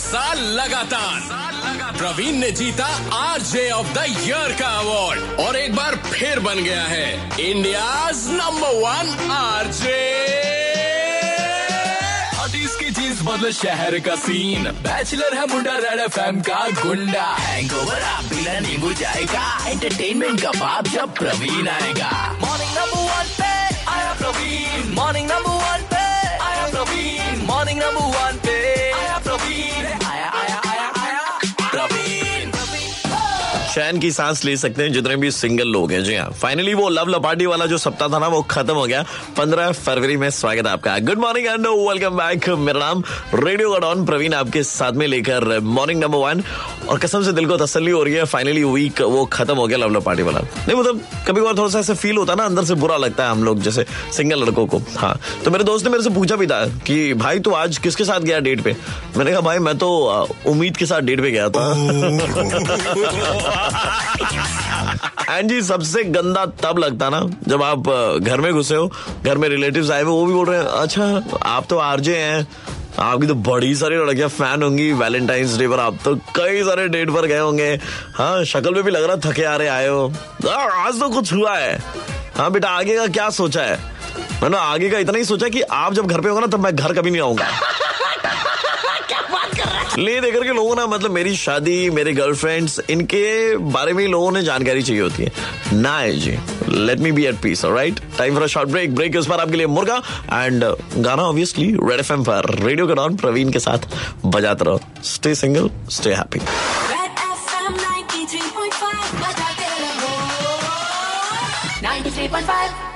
साल लगातार। प्रवीण ने जीता आरजे ऑफ़ द ईयर का अवार्ड और एक बार फिर बन गया है इंडिया नंबर वन आरजे। की जीन्स बदले शहर का सीन बैचलर है मुंडा रेड एफ़ का गुंडा। हैंगओवर आप बिना नींबू जाएगा। एंटरटेनमेंट का बाप जब प्रवीण आएगा। मॉर्निंग नंबर वन पे आया प्रवीण। मॉर्निंग चैन की सांस ले सकते हैं जितने भी सिंगल लोग हैं। जी हाँ। फाइनली वो लव लपाटी वाला जो सप्ताह था ना वो खत्म हो गया। पंद्रह फरवरी में स्वागत है आपका। Good morning and welcome back मेरा नाम रेडियो गडॉन प्रवीण आपके साथ में लेकर मॉर्निंग नंबर वन और कसम से दिल को तसल्ली हो रही है। फाइनली वीक वो खत्म हो गया लव लपाटी वाला। नहीं मतलब कभी बार थोड़ा सा ऐसे फील होता है ना अंदर से बुरा लगता है हम लोग जैसे सिंगल लड़कों को। हाँ। तो मेरे दोस्त ने मेरे से पूछा भी था कि भाई तू आज किसके साथ गया डेट पे? मैंने कहा भाई मैं तो उम्मीद के साथ डेट पे गया था। जी सबसे गंदा तब लगता ना जब आप घर में घुसे हो घर में रिलेटिव्स आए हुए वो भी बोल रहे हैं अच्छा आप तो आरजे हैं आपकी तो बड़ी सारी लड़कियाँ फ़ैन होंगी वैलेंटाइंस डे पर आप तो कई सारे डेट पर गए होंगे। हाँ शक्ल में भी लग रहा थके आ रहे आए हो। हाँ, आज तो कुछ हुआ है। हाँ बेटा आगे का क्या सोचा है? मैंने आगे का इतना ही सोचा कि आप जब घर पे होगा ना तब मैं घर कभी नहीं आऊँगा। ले देकर के लोगों ना मतलब मेरी शादी, मेरे गर्लफ्रेंड्स इनके बारे में लोगों ने जानकारी चाहिए होती है। ना है जी। Let me be at peace right time for short break break उस पर आपके लिए मुर्गा एंड गाना ऑब्वियसली रेड एफ़ पर। रेडियो का डॉन प्रवीण के साथ बजाते रहो। Stay single stay happy Red FM 93.5 बजाते रहो। 93.5